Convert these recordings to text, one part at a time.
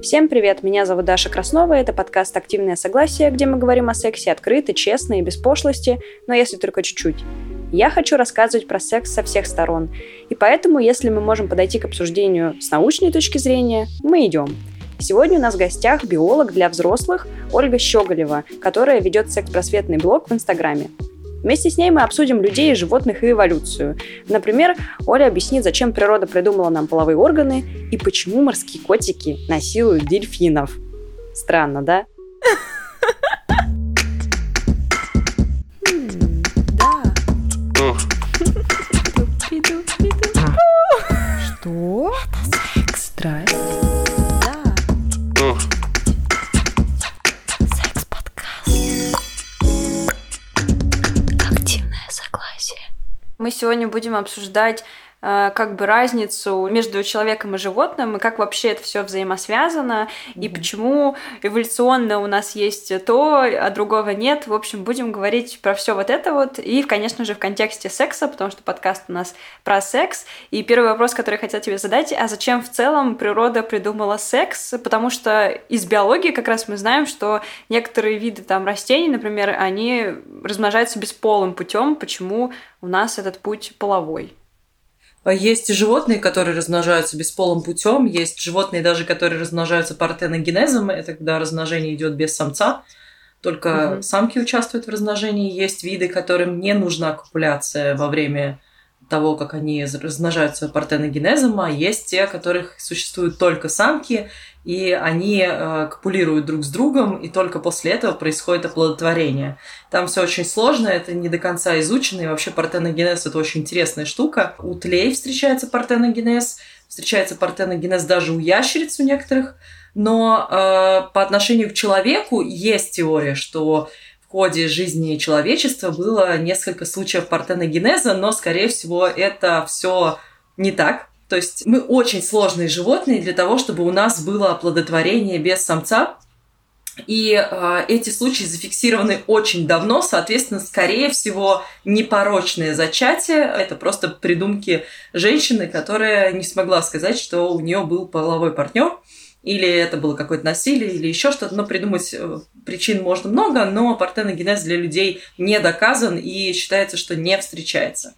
Всем привет, меня зовут Даша Краснова, это подкаст «Активное согласие», где мы говорим о сексе открыто, честно и без пошлости, но если только чуть-чуть. Я хочу рассказывать про секс со всех сторон, и поэтому, если мы можем подойти к обсуждению с научной точки зрения, мы идем. Сегодня у нас в гостях биолог для взрослых Ольга Щеголева, которая ведет секс-просветный блог в Инстаграме. Вместе с ней мы обсудим людей, животных и эволюцию. Например, Оля объяснит, зачем природа придумала нам половые органы и почему морские котики насилуют дельфинов. Странно, да? Что? Это секс. Страсть. Мы сегодня будем обсуждать как бы разницу между человеком и животным, и как вообще это все взаимосвязано, mm-hmm. и почему эволюционно у нас есть то, а другого нет. В общем, будем говорить про все вот это вот, и, конечно же, в контексте секса, потому что подкаст у нас про секс. И первый вопрос, который я хотела тебе задать, а зачем в целом природа придумала секс? Потому что из биологии как раз мы знаем, что некоторые виды там растений, например, они размножаются бесполым путем. Почему у нас этот путь половой? А есть животные, которые размножаются бесполым путем, есть животные даже, которые размножаются партеногенезом, это когда размножение идет без самца, только угу. самки участвуют в размножении. Есть виды, которым не нужна копуляция во время того, как они размножаются партеногенезом, а есть те, которых существуют только самки, и они э, копулируют друг с другом, и только после этого происходит оплодотворение. Там все очень сложно, это не до конца изучено, и вообще партеногенез это очень интересная штука. У тлей встречается партеногенез, встречается партеногенез даже у ящериц у некоторых, но э, по отношению к человеку есть теория, что в ходе жизни человечества было несколько случаев партеногенеза, но, скорее всего, это все не так. То есть мы очень сложные животные для того, чтобы у нас было оплодотворение без самца. И э, эти случаи зафиксированы очень давно, соответственно, скорее всего, непорочное зачатие. Это просто придумки женщины, которая не смогла сказать, что у нее был половой партнер или это было какое-то насилие, или еще что-то. Но придумать э, причин можно много, но партеногенез для людей не доказан и считается, что не встречается.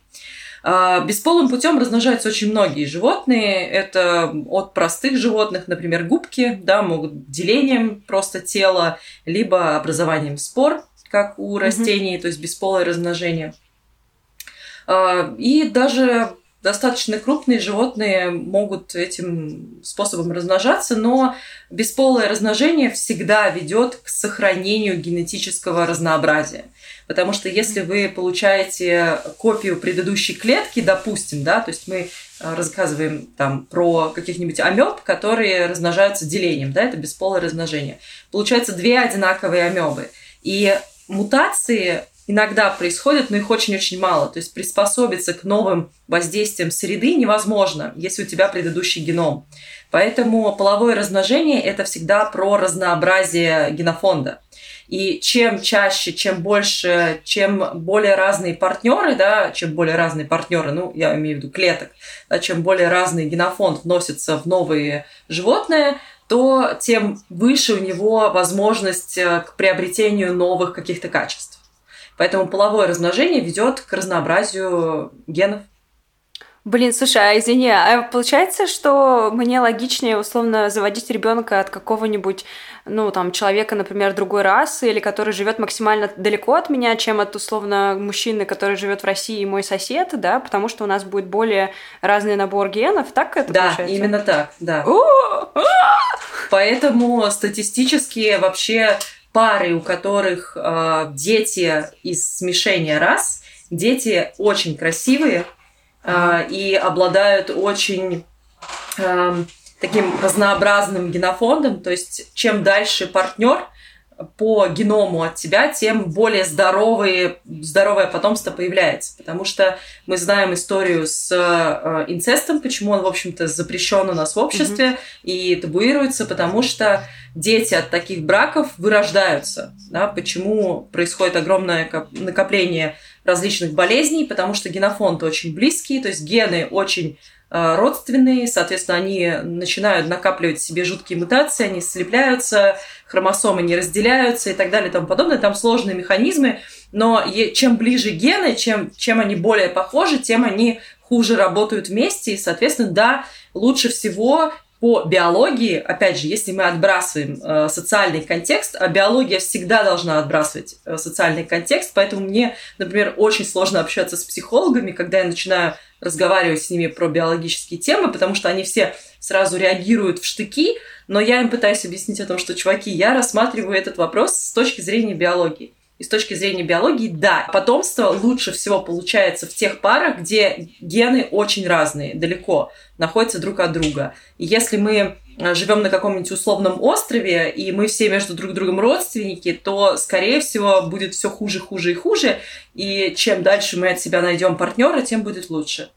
А, бесполым путем размножаются очень многие животные. Это от простых животных, например, губки, да, могут делением просто тела, либо образованием спор, как у растений, mm-hmm. то есть бесполое размножение. А, и даже достаточно крупные животные могут этим способом размножаться, но бесполое размножение всегда ведет к сохранению генетического разнообразия. Потому что если вы получаете копию предыдущей клетки, допустим, да, то есть мы э, рассказываем там про каких-нибудь амеб, которые размножаются делением, да, это бесполое размножение. Получается две одинаковые амебы. И мутации иногда происходят, но их очень-очень мало. То есть приспособиться к новым воздействиям среды невозможно, если у тебя предыдущий геном. Поэтому половое размножение – это всегда про разнообразие генофонда. И чем чаще, чем больше, чем более разные партнеры, да, чем более разные партнеры, ну, я имею в виду клеток, да, чем более разный генофонд вносится в новые животные, то тем выше у него возможность э, к приобретению новых каких-то качеств. Поэтому половое размножение ведет к разнообразию генов. Блин, слушай, а извини, а получается, что мне логичнее условно заводить ребенка от какого-нибудь, ну, там, человека, например, другой расы, или который живет максимально далеко от меня, чем от условно мужчины, который живет в России и мой сосед, да, потому что у нас будет более разный набор генов, так это да, получается? Да, именно так, да. Поэтому статистически вообще пары, у которых э, дети из смешения рас, дети очень красивые и обладают очень э, таким разнообразным генофондом. То есть чем дальше партнер, по геному от тебя, тем более здоровые, здоровое потомство появляется. Потому что мы знаем историю с э, инцестом, почему он, в общем-то, запрещен у нас в обществе mm-hmm. и табуируется, потому что дети от таких браков вырождаются. Да? Почему происходит огромное накопление различных болезней? Потому что генофонд очень близкий, то есть гены очень э, родственные, соответственно, они начинают накапливать в себе жуткие мутации, они слепляются, хромосомы не разделяются и так далее и тому подобное. Там сложные механизмы, но чем ближе гены, чем, чем они более похожи, тем они хуже работают вместе, и, соответственно, да, лучше всего по биологии, опять же, если мы отбрасываем э, социальный контекст, а биология всегда должна отбрасывать э, социальный контекст, поэтому мне, например, очень сложно общаться с психологами, когда я начинаю разговаривать с ними про биологические темы, потому что они все сразу реагируют в штыки, но я им пытаюсь объяснить о том, что, чуваки, я рассматриваю этот вопрос с точки зрения биологии. И с точки зрения биологии, да, потомство лучше всего получается в тех парах, где гены очень разные, далеко находятся друг от друга. И если мы э, живем на каком-нибудь условном острове, и мы все между друг другом родственники, то, скорее всего, будет все хуже, хуже и хуже. И чем дальше мы от себя найдем партнера, тем будет лучше.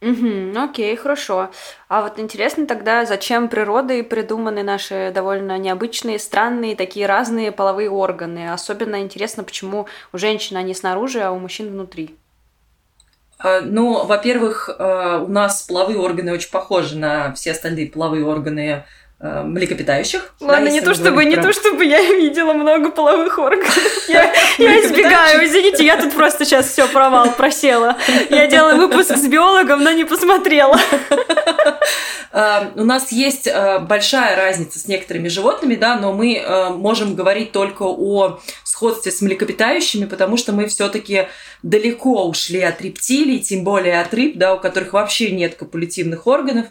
Угу, окей, хорошо. А вот интересно тогда, зачем природой придуманы наши довольно необычные, странные, такие разные половые органы? Особенно интересно, почему у женщин они снаружи, а у мужчин внутри. А, ну, во-первых, э, у нас половые органы очень похожи на все остальные половые органы млекопитающих. Ладно, да, не то чтобы, не то чтобы я видела много половых органов. Я, я избегаю, извините, я тут просто сейчас все провал просела. Я делала выпуск с биологом, но не посмотрела. Э, у нас есть э, большая разница с некоторыми животными, да, но мы можем говорить только о сходстве с млекопитающими, потому что мы все-таки далеко ушли от рептилий, тем более от рыб, да, у которых вообще нет копулятивных органов.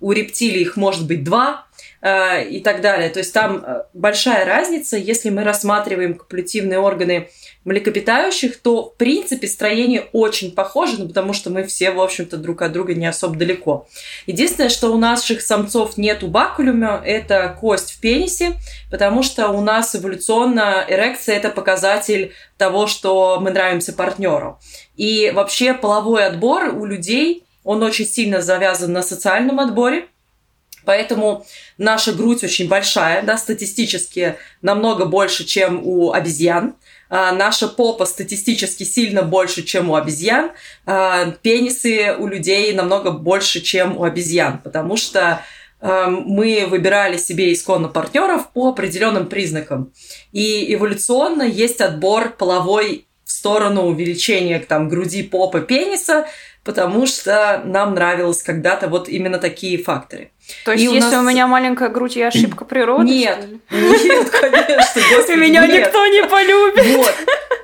У рептилий их может быть два, Э, и так далее. То есть там э, большая разница. Если мы рассматриваем копулятивные органы млекопитающих, то в принципе строение очень похоже, ну, потому что мы все, в общем-то, друг от друга не особо далеко. Единственное, что у наших самцов нет бакулюма, это кость в пенисе, потому что у нас эволюционно эрекция – это показатель того, что мы нравимся партнеру. И вообще половой отбор у людей, он очень сильно завязан на социальном отборе, Поэтому наша грудь очень большая, да, статистически намного больше, чем у обезьян. А, наша попа статистически сильно больше, чем у обезьян. А, пенисы у людей намного больше, чем у обезьян, потому что а, мы выбирали себе исконно партнеров по определенным признакам. И эволюционно есть отбор половой в сторону увеличения там, груди, попы, пениса, потому что нам нравилось когда-то вот именно такие факторы. То есть, и если у, нас... у меня маленькая грудь, я ошибка природы? Нет, нет, конечно, господи, Меня нет. никто не полюбит. Вот.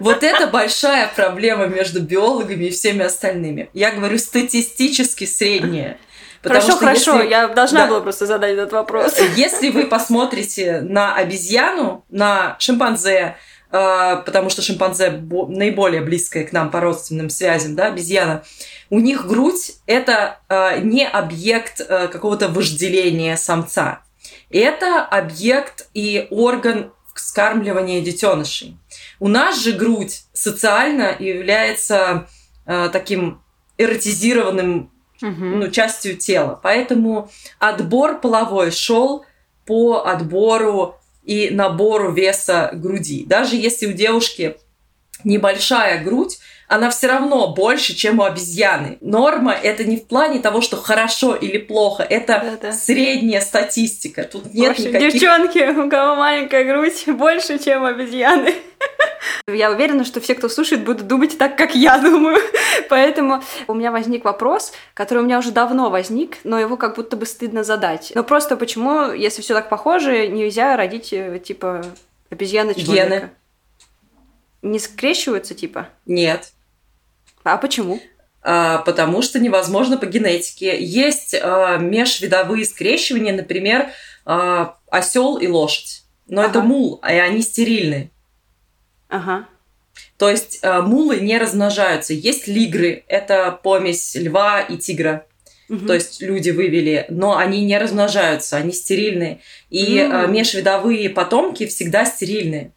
Вот это большая проблема между биологами и всеми остальными. Я говорю статистически средняя. Потому хорошо, хорошо, если... я должна да. была просто задать этот вопрос. Если вы посмотрите на обезьяну, на шимпанзе, потому что шимпанзе наиболее близкая к нам по родственным связям, да, обезьяна, у них грудь это э, не объект э, какого-то вожделения самца. Это объект и орган вскармливания детенышей. У нас же грудь социально является таким эротизированным угу. ну, частью тела. Поэтому отбор половой шел по отбору и набору веса груди. Даже если у девушки небольшая грудь, она все равно больше, чем у обезьяны. Норма это не в плане того, что хорошо или плохо, это Да-да. средняя статистика. Тут нет Больше никаких... Девчонки, у кого маленькая грудь, больше, чем обезьяны. Я уверена, что все, кто слушает, будут думать так, как я думаю. Поэтому у меня возник вопрос, который у меня уже давно возник, но его как будто бы стыдно задать. Но просто почему, если все так похоже, нельзя родить, э, типа, обезьяны человека? Гены. Не скрещиваются, типа? Нет. А почему? А, потому что невозможно по генетике. Есть а, межвидовые скрещивания, например, а, осел и лошадь. Но ага. это мул, и они стерильны. Ага. То есть мулы не размножаются. Есть лигры, это помесь льва и тигра. Угу. То есть люди вывели, но они не размножаются, они стерильные. И угу. межвидовые потомки всегда стерильные.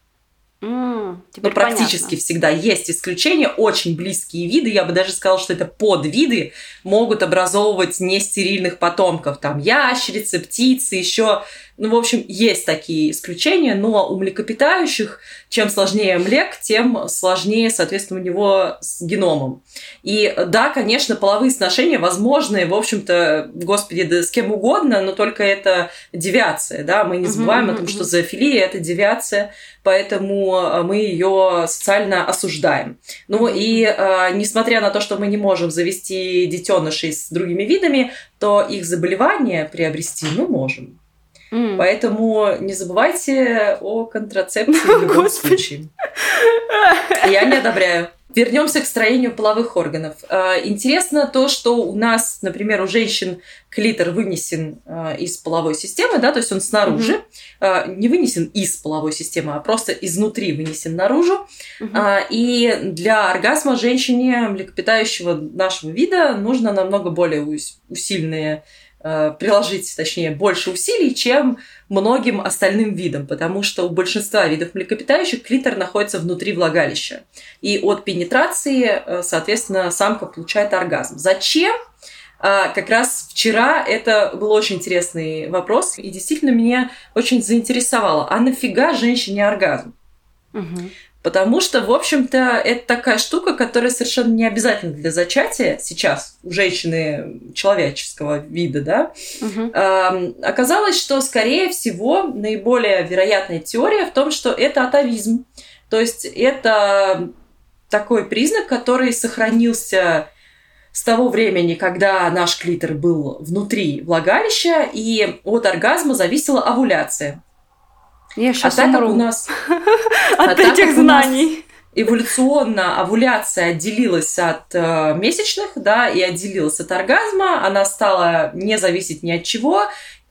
Mm, Но практически понятно. всегда есть исключения, очень близкие виды, я бы даже сказала, что это подвиды, могут образовывать нестерильных потомков, там ящерицы, птицы, еще, ну, в общем, есть такие исключения, но у млекопитающих, чем сложнее млек, тем сложнее, соответственно, у него с геномом. И да, конечно, половые сношения возможны, в общем-то, господи, да с кем угодно, но только это девиация, да, мы не забываем о том, что зоофилия – это девиация, поэтому э, мы ее социально осуждаем. Ну и э, несмотря на то, что мы не можем завести детенышей с другими видами, то их заболевания приобрести мы можем. М. Поэтому не забывайте о контрацепции в любом случае. Я не одобряю. Вернемся к строению половых органов. Э, Интересно то, что у нас, например, у женщин клитор вынесен э, из половой системы, да, то есть он снаружи, э, не вынесен из половой системы, а просто изнутри вынесен наружу. А, И для оргазма женщине млекопитающего нашего вида нужно намного более ус- усиленные приложить, точнее, больше усилий, чем многим остальным видам, потому что у большинства видов млекопитающих клитор находится внутри влагалища. И от пенетрации, э, соответственно, самка получает оргазм. Зачем? А, Как раз вчера это был очень интересный вопрос, и действительно меня очень заинтересовало. А нафига женщине оргазм? Мгм. Потому что, в общем-то, это такая штука, которая совершенно не обязательна для зачатия сейчас у женщины человеческого вида, да. Мгм. Эм, Оказалось, что, скорее всего, наиболее вероятная теория в том, что это атовизм. То есть это такой признак, который сохранился с того времени, когда наш клитор был внутри влагалища, и от оргазма зависела овуляция. Я А сейчас так как умру у нас от а так этих знаний. эволюционно овуляция отделилась от э, месячных, да, и отделилась от оргазма, она стала не зависеть ни от чего.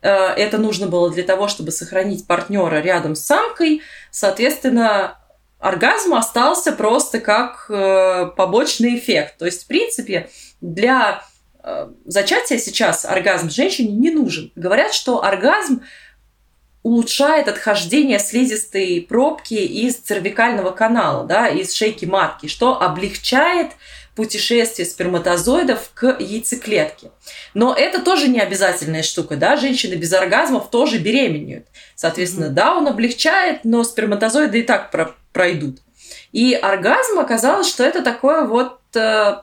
Э, это нужно было для того, чтобы сохранить партнера рядом с самкой. Соответственно, оргазм остался просто как э, побочный эффект. То есть, в принципе, для э, зачатия сейчас оргазм женщине не нужен. Говорят, что оргазм улучшает отхождение слизистой пробки из цервикального канала, да, из шейки матки, что облегчает путешествие сперматозоидов к яйцеклетке. Но это тоже не обязательная штука, да, женщины без оргазмов тоже беременеют. Соответственно, Мгм. да, он облегчает, но сперматозоиды и так про- пройдут. И оргазм оказалось, что это такое вот, э,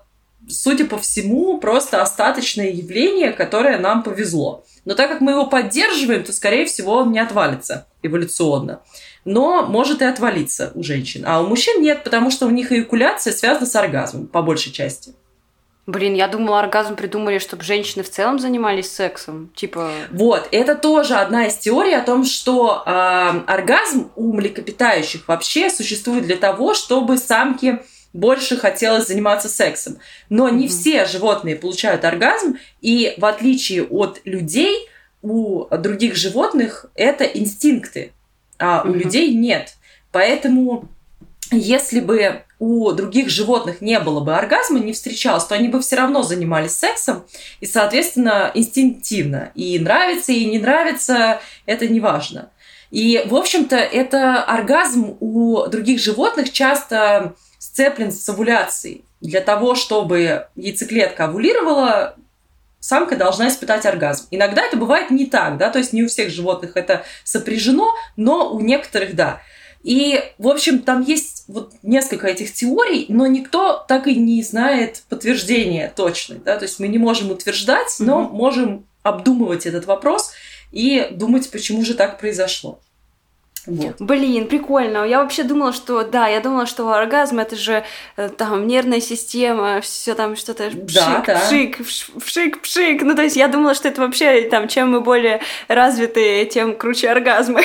судя по всему, просто остаточное явление, которое нам повезло. Но так как мы его поддерживаем, то, скорее всего, он не отвалится эволюционно. Но может и отвалиться у женщин. А у мужчин нет, потому что у них эякуляция связана с оргазмом, по большей части. Блин, я думала, оргазм придумали, чтобы женщины в целом занимались сексом. Типа... Вот, это тоже одна из теорий о том, что э, оргазм у млекопитающих вообще существует для того, чтобы самки больше хотелось заниматься сексом. Но не Мгм. все животные получают оргазм, и в отличие от людей, у других животных это инстинкты, а у Мгм. людей нет. Поэтому, если бы у других животных не было бы оргазма, не встречалось, то они бы все равно занимались сексом, и, соответственно, инстинктивно. И нравится, и не нравится, это не важно. И, в общем-то, это оргазм у других животных часто сцеплен с овуляцией. Для того, чтобы яйцеклетка овулировала, самка должна испытать оргазм. Иногда это бывает не так, да, то есть не у всех животных это сопряжено, но у некоторых да. И, в общем, там есть вот несколько этих теорий, но никто так и не знает подтверждения точно, да, то есть мы не можем утверждать, но Мгм. можем обдумывать этот вопрос и думать, почему же так произошло. Вот. Блин, прикольно. Я вообще думала, что да, я думала, что оргазм это же э, там нервная система, все там что-то пшик, Да, да. пшик, пшик, пшик. Ну, то есть я думала, что это вообще там, чем мы более развитые, тем круче оргазмы.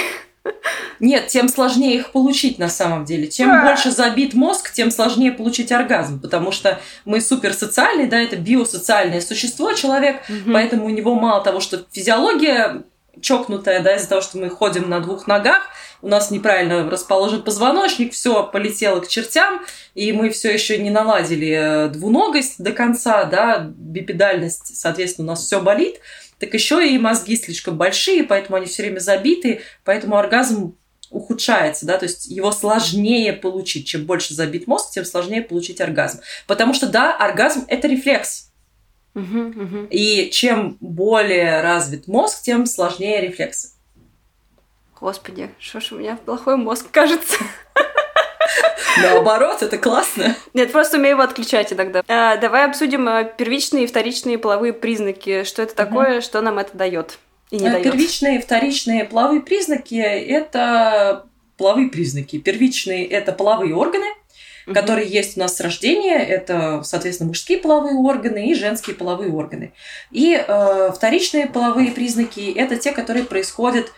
Нет, тем сложнее их получить на самом деле. Чем А. больше забит мозг, тем сложнее получить оргазм, потому что мы суперсоциальные, да, это биосоциальное существо, человек, поэтому у него мало того, что физиология чокнутая, да, из-за того, что мы ходим на двух ногах, у нас неправильно расположен позвоночник, все полетело к чертям, и мы все еще не наладили э, двуногость до конца, да, бипедальность, соответственно, у нас все болит, так еще и мозги слишком большие, поэтому они все время забиты, поэтому оргазм ухудшается, да, то есть его сложнее получить. Чем больше забит мозг, тем сложнее получить оргазм. Потому что, да, оргазм – это рефлекс. Угу, угу. И чем более развит мозг, тем сложнее рефлексы. Господи, что ж у меня плохой мозг, кажется. Наоборот, это классно. Нет, просто умею его отключать иногда. А, давай обсудим а, первичные и вторичные половые признаки. Что это такое, угу. что нам это дает и не а, дает? Первичные и вторичные половые признаки – это половые признаки. Первичные – это половые органы, угу. которые есть у нас с рождения. Это, соответственно, мужские половые органы и женские половые органы. И э, вторичные половые признаки – это те, которые происходят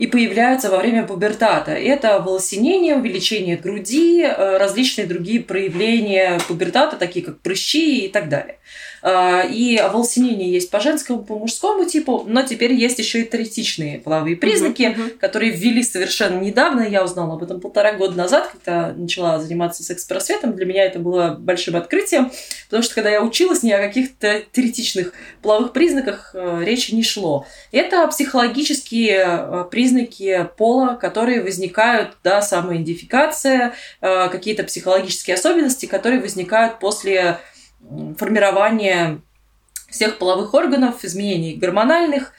и появляются во время пубертата. Это волосинение, увеличение груди, э, различные другие проявления пубертата, такие как прыщи и так далее. А, и волосинение есть по женскому, по мужскому типу, но теперь есть еще и третичные половые признаки, uh-huh, uh-huh. которые ввели совершенно недавно. Я узнала об этом полтора года назад, когда начала заниматься секс-просветом. Для меня это было большим открытием, потому что когда я училась, ни о каких-то теоретичных половых признаках э, речи не шло. Это психологические э, признаки пола, которые возникают, да, самоидентификация, э, какие-то психологические особенности, которые возникают после формирование всех половых органов, изменений гормональных,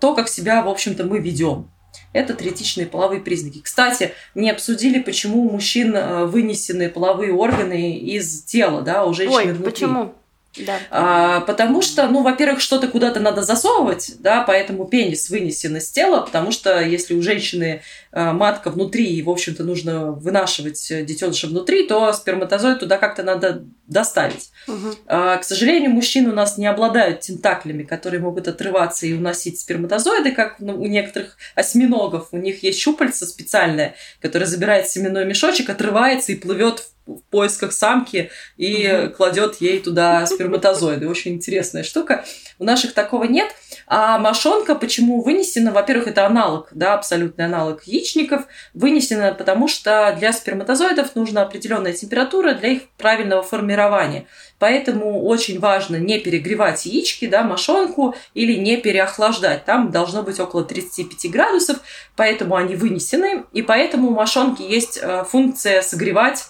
то, как себя, в общем-то, мы ведем. Это третичные половые признаки. Кстати, не обсудили, почему у мужчин э, вынесены половые органы из тела, да, у женщин Ой, внутри. почему? Да. А, потому что, ну, во-первых, что-то куда-то надо засовывать, да, поэтому пенис вынесен из тела, потому что если у женщины а, матка внутри, и, в общем-то, нужно вынашивать детеныша внутри, то сперматозоид туда как-то надо доставить. Угу. А, к сожалению, мужчины у нас не обладают тентаклями, которые могут отрываться и уносить сперматозоиды, как ну, у некоторых осьминогов. У них есть щупальца специальное, которое забирает семенной мешочек, отрывается и плывет в в поисках самки и угу. кладет ей туда сперматозоиды. Очень интересная штука. У наших такого нет. А мошонка почему вынесена? Во-первых, это аналог, да, абсолютный аналог яичников. Вынесена, потому что для сперматозоидов нужна определенная температура для их правильного формирования. Поэтому очень важно не перегревать яички, да, мошонку или не переохлаждать. Там должно быть около 35 градусов, поэтому они вынесены. И поэтому у мошонки есть э, функция согревать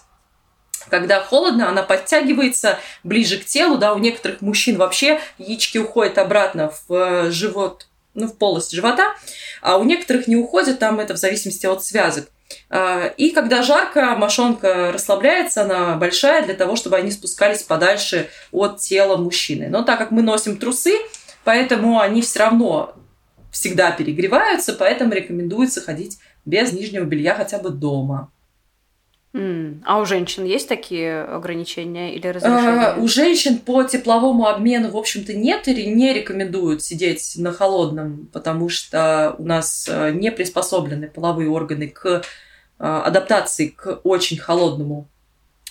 когда холодно, она подтягивается ближе к телу, да, у некоторых мужчин вообще яички уходят обратно в э, живот, ну, в полость живота, а у некоторых не уходят, там это в зависимости от связок. А, и когда жарко, мошонка расслабляется, она большая для того, чтобы они спускались подальше от тела мужчины. Но так как мы носим трусы, поэтому они все равно всегда перегреваются, поэтому рекомендуется ходить без нижнего белья хотя бы дома. Mm. А у женщин есть такие ограничения или разрешения? А, у женщин по тепловому обмену, в общем-то, нет и не рекомендуют сидеть на холодном, потому что у нас э, не приспособлены половые органы к э, адаптации к очень холодному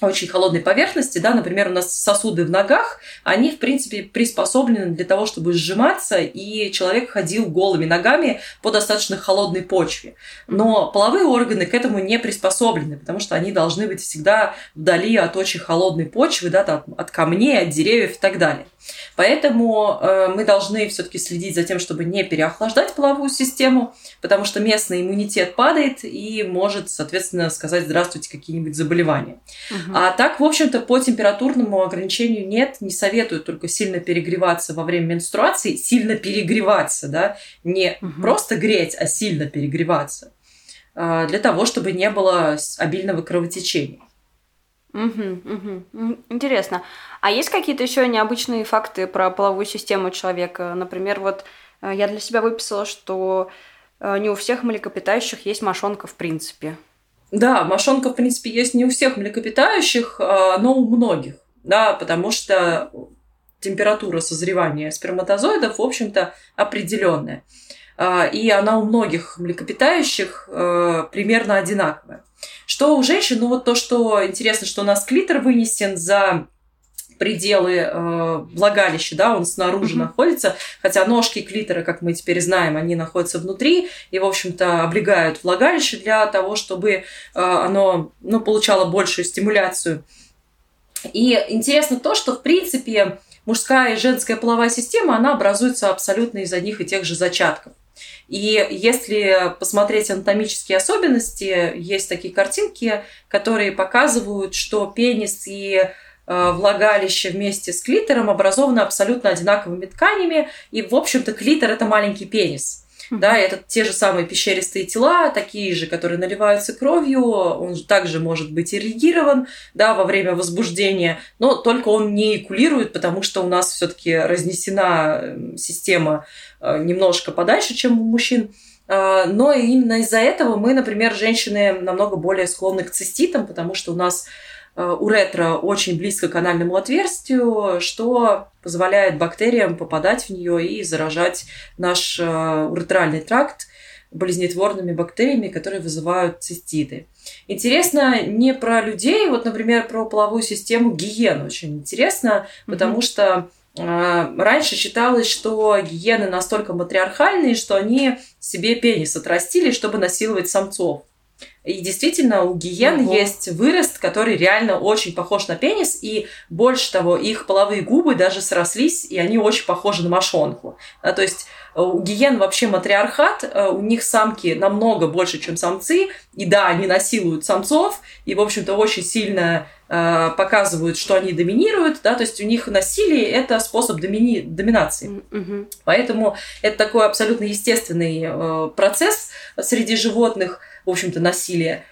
очень холодной поверхности, да, например, у нас сосуды в ногах, они, в принципе, приспособлены для того, чтобы сжиматься, и человек ходил голыми ногами по достаточно холодной почве. Но половые органы к этому не приспособлены, потому что они должны быть всегда вдали от очень холодной почвы, да, от, от камней, от деревьев и так далее. Поэтому э, мы должны все-таки следить за тем, чтобы не переохлаждать половую систему, потому что местный иммунитет падает и может, соответственно, сказать здравствуйте какие-нибудь заболевания. Угу. А так, в общем-то, по температурному ограничению нет, не советую только сильно перегреваться во время менструации, сильно перегреваться, да, не угу. просто греть, а сильно перегреваться э, для того, чтобы не было обильного кровотечения. Угу, угу. Интересно. А есть какие-то еще необычные факты про половую систему человека? Например, вот э, я для себя выписала, что э, не у всех млекопитающих есть мошонка в принципе. Да, мошонка, в принципе, есть не у всех млекопитающих, а, но у многих. Да, потому что температура созревания сперматозоидов, в общем-то, определенная. А, и она у многих млекопитающих э, примерно одинаковая. Что у женщин, ну вот то, что интересно, что у нас клитор вынесен за пределы э, влагалища, да, он снаружи mm-hmm. находится, хотя ножки клитора, как мы теперь знаем, они находятся внутри и, в общем-то, облегают влагалище для того, чтобы э, оно, ну, получало большую стимуляцию. И интересно то, что, в принципе, мужская и женская половая система, она образуется абсолютно из одних и тех же зачатков. И если посмотреть анатомические особенности, есть такие картинки, которые показывают, что пенис и Э, влагалище вместе с клитором образованы абсолютно одинаковыми тканями, и, в общем-то, клитор – это маленький пенис. Да, это те же самые пещеристые тела, такие же, которые наливаются кровью, он также может быть ирригирован, да, во время возбуждения, но только он не экулирует, потому что у нас все-таки разнесена эм, система э, немножко подальше, чем у мужчин. Э, но именно из-за этого мы, например, женщины намного более склонны к циститам, потому что у нас уретра очень близко к анальному отверстию, что позволяет бактериям попадать в нее и заражать наш э, уретральный тракт болезнетворными бактериями, которые вызывают циститы. Интересно не про людей, вот, например, про половую систему гиен очень интересно, mm-hmm. потому что э, раньше считалось, что гиены настолько матриархальные, что они себе пенис отрастили, чтобы насиловать самцов. И действительно, у гиен Ого. есть вырост, который реально очень похож на пенис, и больше того, их половые губы даже срослись, и они очень похожи на мошонку. А, то есть э, у гиен вообще матриархат, э, у них самки намного больше, чем самцы, и да, они насилуют самцов, и, в общем-то, очень сильно э, показывают, что они доминируют, да, то есть у них насилие – это способ домини... доминации. Mm-hmm. Поэтому это такой абсолютно естественный э, процесс среди животных – в общем-то, насилие.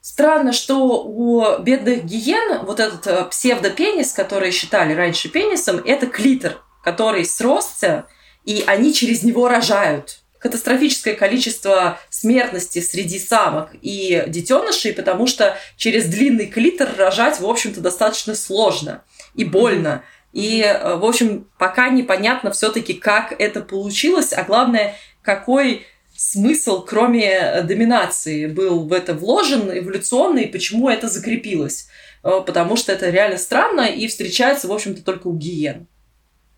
Странно, что у бедных гиен вот этот э, псевдопенис, который считали раньше пенисом, это клитор, который сросся, и они через него рожают. Катастрофическое количество смертности среди самок и детенышей, потому что через длинный клитор рожать, в общем-то, достаточно сложно и больно. И, э, в общем, пока непонятно все-таки, как это получилось, а главное, какой смысл, кроме э, доминации, был в это вложен эволюционный, и почему это закрепилось. Э, потому что это реально странно и встречается, в общем-то, только у гиен.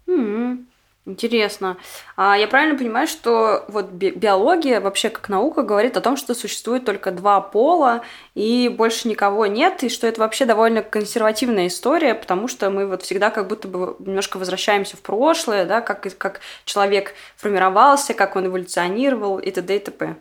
Mm-hmm. Интересно. А я правильно понимаю, что вот би- биология вообще как наука говорит о том, что существует только два пола и больше никого нет, и что это вообще довольно консервативная история, потому что мы вот всегда как будто бы немножко возвращаемся в прошлое, да, как, как человек формировался, как он эволюционировал и т.д. и т.п.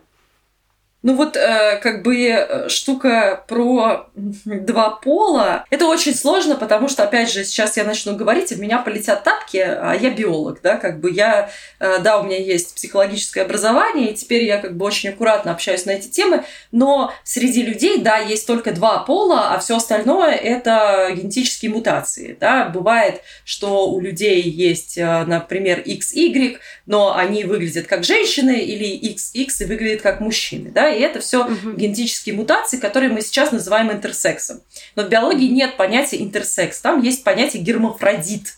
Ну вот э, как бы э, штука про два пола, это очень сложно, потому что, опять же, сейчас я начну говорить, и в меня полетят тапки, а я биолог, да, как бы я, э, да, у меня есть психологическое образование, и теперь я как бы очень аккуратно общаюсь на эти темы, но среди людей, да, есть только два пола, а все остальное это генетические мутации, да, бывает, что у людей есть, э, например, XY, но они выглядят как женщины, или XX и выглядят как мужчины, да, и это все угу. генетические мутации, которые мы сейчас называем интерсексом. Но в биологии нет понятия интерсекс, там есть понятие гермафродит.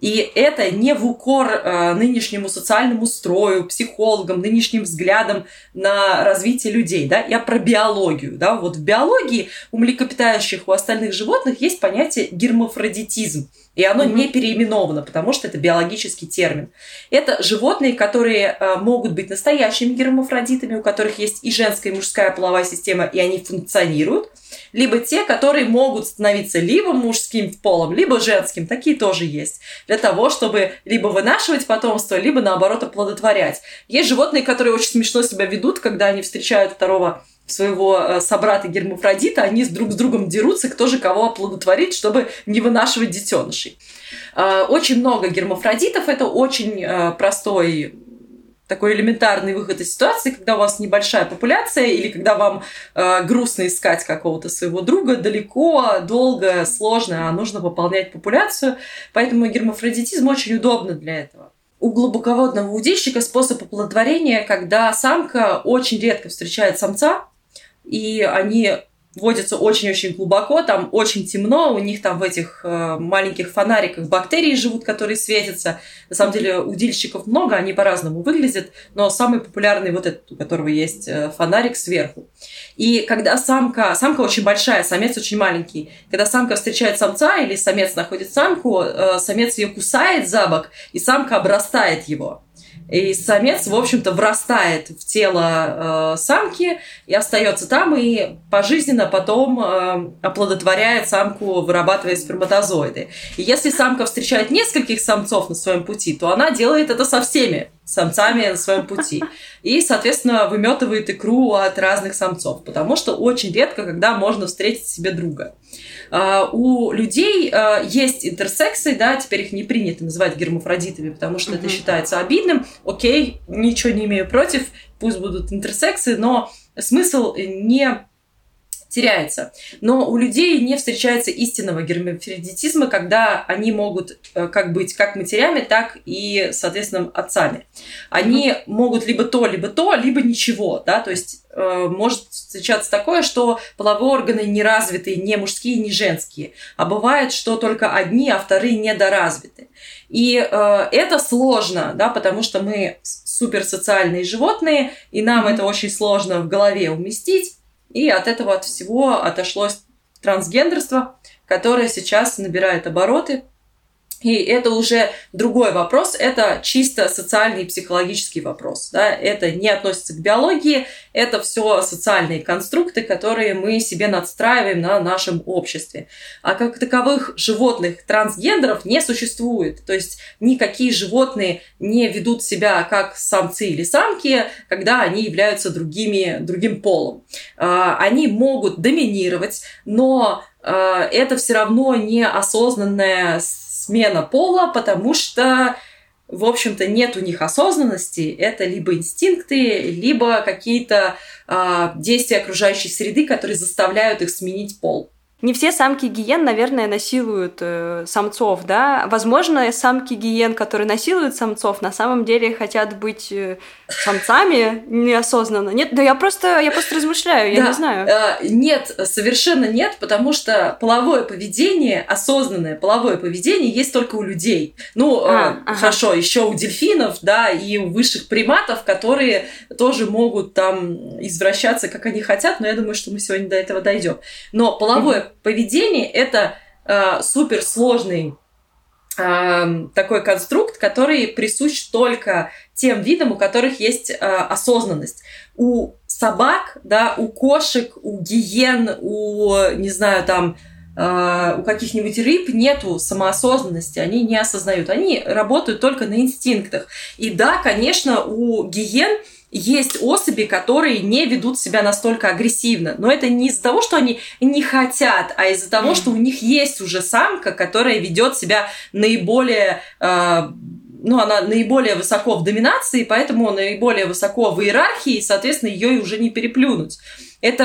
И это не в укор э, нынешнему социальному строю, психологам, нынешним взглядам на развитие людей. Да? Я про биологию. Да? Вот в биологии у млекопитающих, у остальных животных есть понятие гермафродитизм. И оно mm-hmm. не переименовано, потому что это биологический термин. Это животные, которые э, могут быть настоящими гермафродитами, у которых есть и женская, и мужская половая система, и они функционируют. Либо те, которые могут становиться либо мужским полом, либо женским. Такие тоже есть. Для того, чтобы либо вынашивать потомство, либо наоборот оплодотворять. Есть животные, которые очень смешно себя ведут, когда они встречают второго своего э, собрата Гермафродита, они друг с другом дерутся, кто же кого оплодотворит, чтобы не вынашивать детенышей. Э, очень много гермафродитов, это очень э, простой такой элементарный выход из ситуации, когда у вас небольшая популяция или когда вам э, грустно искать какого-то своего друга далеко, долго, сложно, а нужно пополнять популяцию. Поэтому гермафродитизм очень удобно для этого у глубоководного удильщика способ оплодотворения, когда самка очень редко встречает самца, и они водятся очень-очень глубоко, там очень темно, у них там в этих э, маленьких фонариках бактерии живут, которые светятся. На самом деле удильщиков много, они по-разному выглядят, но самый популярный вот этот, у которого есть э, фонарик сверху. И когда самка, самка очень большая, самец очень маленький, когда самка встречает самца или самец находит самку, э, самец ее кусает за бок, и самка обрастает его. И самец, в общем-то, врастает в тело э, самки и остается там, и пожизненно потом э, оплодотворяет самку, вырабатывая сперматозоиды. И если самка встречает нескольких самцов на своем пути, то она делает это со всеми. самцами на своем пути. И, соответственно, выметывает икру от разных самцов, потому что очень редко, когда можно встретить себе друга. А, у людей а, есть интерсексы, да, теперь их не принято называть гермафродитами, потому что это считается обидным. Окей, ничего не имею против, пусть будут интерсексы, но смысл не теряется. Но у людей не встречается истинного гермафродитизма, когда они могут э, как быть как матерями, так и, соответственно, отцами. Они mm-hmm. могут либо то, либо то, либо ничего, да, то есть э, может встречаться такое, что половые органы не развиты, не мужские, не женские, а бывает, что только одни, а вторые недоразвиты. И э, это сложно, да, потому что мы суперсоциальные животные, и нам mm-hmm. это очень сложно в голове уместить. И от этого от всего отошло трансгендерство, которое сейчас набирает обороты – и это уже другой вопрос, это чисто социальный и психологический вопрос. Да? Это не относится к биологии, это все социальные конструкты, которые мы себе надстраиваем на нашем обществе. А как таковых животных трансгендеров не существует. То есть никакие животные не ведут себя как самцы или самки, когда они являются другими, другим полом. А, они могут доминировать, но а, это все равно неосознанное смена пола, потому что, в общем-то, нет у них осознанности. Это либо инстинкты, либо какие-то э, действия окружающей среды, которые заставляют их сменить пол. Не все самки гиен, наверное, насилуют э, самцов, да? Возможно, самки гиен, которые насилуют самцов, на самом деле хотят быть э, самцами неосознанно. Нет, да я просто, я просто размышляю, я да, не знаю. Э, нет, совершенно нет, потому что половое поведение, осознанное половое поведение есть только у людей. Ну, э, а, э, ага. хорошо, еще у дельфинов, да, и у высших приматов, которые тоже могут там извращаться, как они хотят, но я думаю, что мы сегодня до этого дойдем. Но половое поведение это э, суперсложный э, такой конструкт, который присущ только тем видам, у которых есть э, осознанность. У собак, да, у кошек, у гиен, у, не знаю, там, э, у каких-нибудь рыб нету самоосознанности, они не осознают, они работают только на инстинктах. И да, конечно, у гиен есть особи, которые не ведут себя настолько агрессивно. Но это не из-за того, что они не хотят, а из-за того, что у них есть уже самка, которая ведет себя наиболее э, ну, она наиболее высоко в доминации, поэтому наиболее высоко в иерархии, и, соответственно, ее уже не переплюнуть. Это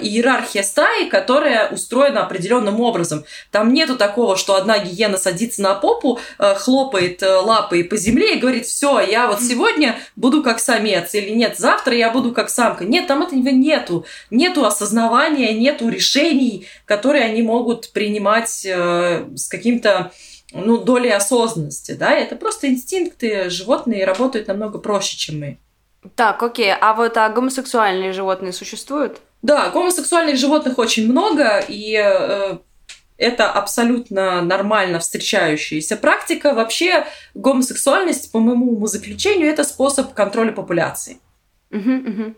э, иерархия стаи, которая устроена определенным образом. Там нету такого, что одна гиена садится на попу, э, хлопает э, лапой по земле и говорит, все, я вот сегодня буду как самец, или нет, завтра я буду как самка. Нет, там этого нету. Нету осознавания, нету решений, которые они могут принимать э, с каким-то ну, долей осознанности, да, это просто инстинкты, животные работают намного проще, чем мы. Так, окей, а вот а гомосексуальные животные существуют? Да, гомосексуальных животных очень много, и э, это абсолютно нормально встречающаяся практика. Вообще гомосексуальность, по моему умозаключению, это способ контроля популяции. Угу, угу.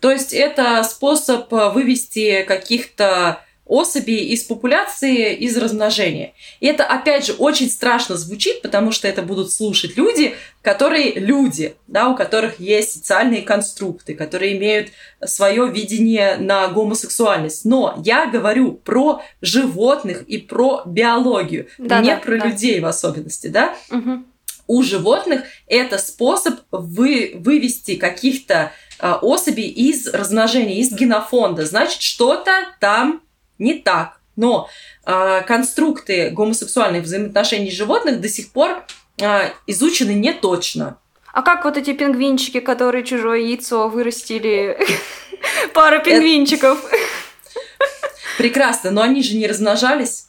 То есть это способ вывести каких-то особи из популяции, из размножения. И это, опять же, очень страшно звучит, потому что это будут слушать люди, которые люди, да, у которых есть социальные конструкты, которые имеют свое видение на гомосексуальность. Но я говорю про животных и про биологию, да, не да, про да. людей в особенности, да. Угу. У животных это способ вы, вывести каких-то э, особей из размножения, из генофонда. Значит, что-то там не так. Но э, конструкты гомосексуальных взаимоотношений животных до сих пор э, изучены не точно. А как вот эти пингвинчики, которые чужое яйцо вырастили? Пара пингвинчиков. Прекрасно, но они же не размножались.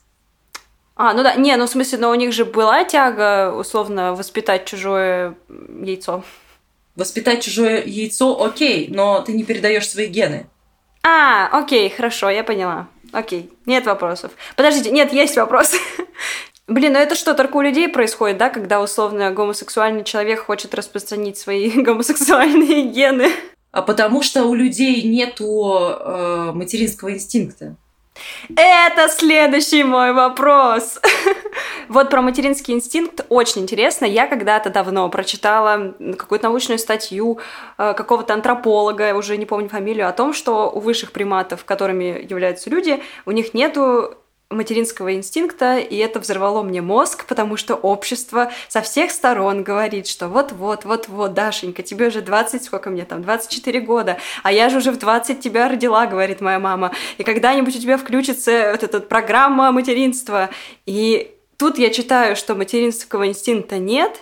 А, ну да, не, ну в смысле, но у них же была тяга, условно, воспитать чужое яйцо. Воспитать чужое яйцо, окей, но ты не передаешь свои гены. А, окей, хорошо, я поняла. Окей, нет вопросов. Подождите, нет, есть вопрос. Блин, ну это что, только у людей происходит, да, когда условно гомосексуальный человек хочет распространить свои гомосексуальные гены? А потому что у людей нету э, материнского инстинкта. Это следующий мой вопрос. Вот про материнский инстинкт очень интересно. Я когда-то давно прочитала какую-то научную статью э, какого-то антрополога, уже не помню фамилию, о том, что у высших приматов, которыми являются люди, у них нету материнского инстинкта, и это взорвало мне мозг, потому что общество со всех сторон говорит, что вот-вот, вот-вот, Дашенька, тебе уже 20, сколько мне там, 24 года, а я же уже в 20 тебя родила, говорит моя мама, и когда-нибудь у тебя включится вот эта программа материнства, и тут я читаю, что материнского инстинкта нет,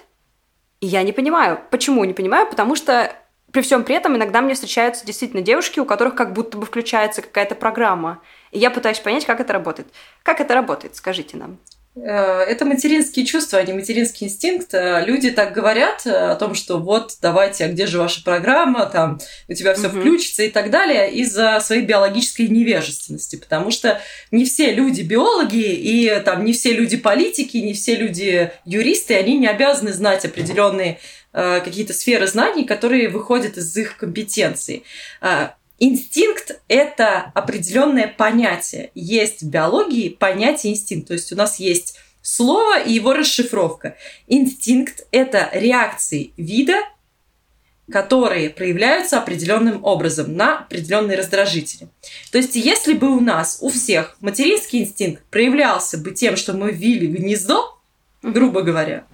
и я не понимаю. Почему не понимаю? Потому что при всем при этом иногда мне встречаются действительно девушки, у которых как будто бы включается какая-то программа. И я пытаюсь понять, как это работает. Как это работает, скажите нам. Э, это материнские чувства, а не материнский инстинкт. Э, люди так говорят э, о том, что вот, давайте, а где же ваша программа, там, у тебя все угу. включится и так далее, из-за своей биологической невежественности. Потому что не все люди биологи, и там не все люди политики, не все люди юристы, они не обязаны знать определенные какие-то сферы знаний, которые выходят из их компетенции. Инстинкт – это определенное понятие. Есть в биологии понятие инстинкт. То есть у нас есть слово и его расшифровка. Инстинкт – это реакции вида, которые проявляются определенным образом на определенные раздражители. То есть, если бы у нас, у всех, материнский инстинкт проявлялся бы тем, что мы вили гнездо, грубо говоря,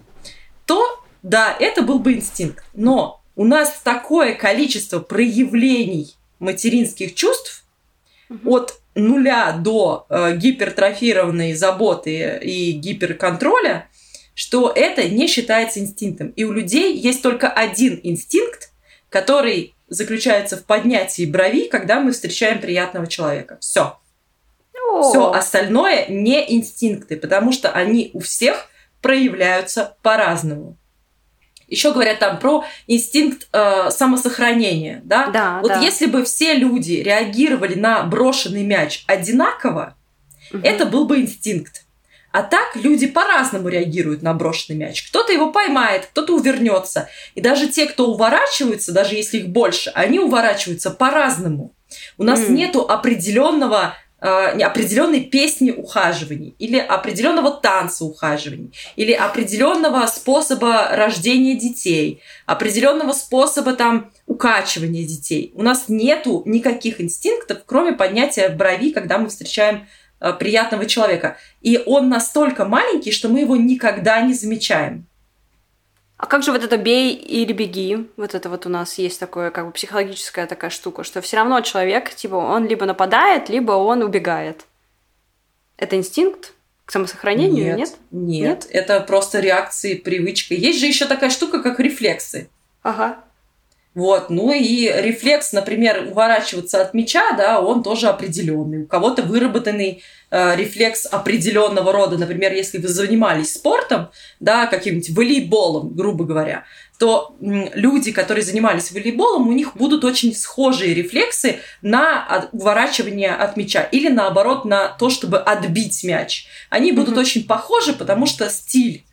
то да, это был бы инстинкт. Но у нас такое количество проявлений материнских чувств угу. от нуля до э, гипертрофированной заботы и гиперконтроля, что это не считается инстинктом. И у людей есть только один инстинкт, который заключается в поднятии брови, когда мы встречаем приятного человека. Все. Все остальное не инстинкты, потому что они у всех проявляются по-разному. Еще говорят там про инстинкт э, самосохранения, да? Да. Вот да. если бы все люди реагировали на брошенный мяч одинаково, угу. это был бы инстинкт. А так люди по-разному реагируют на брошенный мяч. Кто-то его поймает, кто-то увернется. И даже те, кто уворачиваются, даже если их больше, они уворачиваются по-разному. У нас mm. нету определенного определенной песни ухаживаний, или определенного танца ухаживаний, или определенного способа рождения детей, определенного способа там укачивания детей. У нас нету никаких инстинктов, кроме поднятия брови, когда мы встречаем э, приятного человека. И он настолько маленький, что мы его никогда не замечаем. А как же вот это бей или беги? Вот это вот у нас есть такое, как бы психологическая такая штука, что все равно человек, типа, он либо нападает, либо он убегает. Это инстинкт к самосохранению, нет? Нет, нет, нет? это просто реакции, привычка. Есть же еще такая штука, как рефлексы. Ага. Вот, ну и рефлекс, например, уворачиваться от мяча, да, он тоже определенный. У кого-то выработанный э, рефлекс определенного рода. Например, если вы занимались спортом, да, каким-нибудь волейболом, грубо говоря, то м, люди, которые занимались волейболом, у них будут очень схожие рефлексы на уворачивание от мяча или наоборот на то, чтобы отбить мяч. Они будут mm-hmm. очень похожи, потому что стиль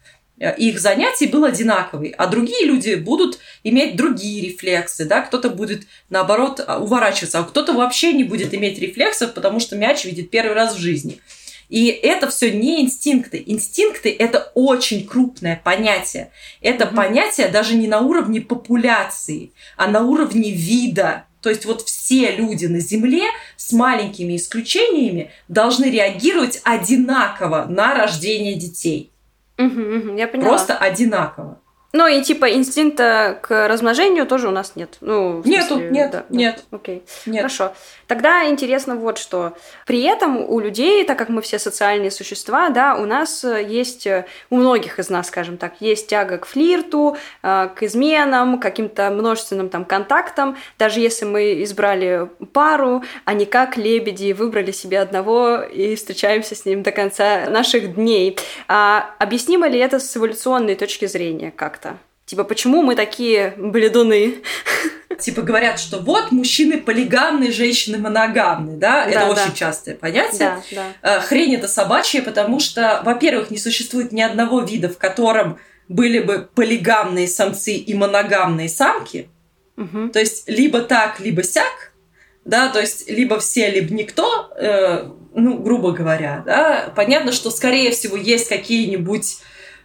их занятий был одинаковый, а другие люди будут иметь другие рефлексы, да, кто-то будет, наоборот, а, уворачиваться, а кто-то вообще не будет иметь рефлексов, потому что мяч видит первый раз в жизни. И это все не инстинкты. Инстинкты это очень крупное понятие. Это mm-hmm. понятие даже не на уровне популяции, а на уровне вида. То есть вот все люди на Земле с маленькими исключениями должны реагировать одинаково на рождение детей. Угу, угу, я поняла. Просто одинаково. Ну и типа инстинкта к размножению тоже у нас нет. Ну, Нету, смысле, нет, да, нет. Окей, нет. хорошо. Тогда интересно вот что. При этом у людей, так как мы все социальные существа, да, у нас есть, у многих из нас, скажем так, есть тяга к флирту, э, к изменам, к каким-то множественным там контактам. Даже если мы избрали пару, а не как лебеди выбрали себе одного и встречаемся с ним до конца наших дней. А объяснимо ли это с эволюционной точки зрения как как-то. Типа, почему мы такие бледуны? Типа говорят, что вот мужчины полигамные, женщины моногамные, да? Это да, очень частое понятие. Да, да. Э, хрень это собачья, потому что, во-первых, не существует ни одного вида, в котором были бы полигамные самцы и моногамные самки. Угу. То есть либо так, либо сяк, да, то есть либо все, либо никто. Э, ну, грубо говоря, да, понятно, что, скорее всего, есть какие-нибудь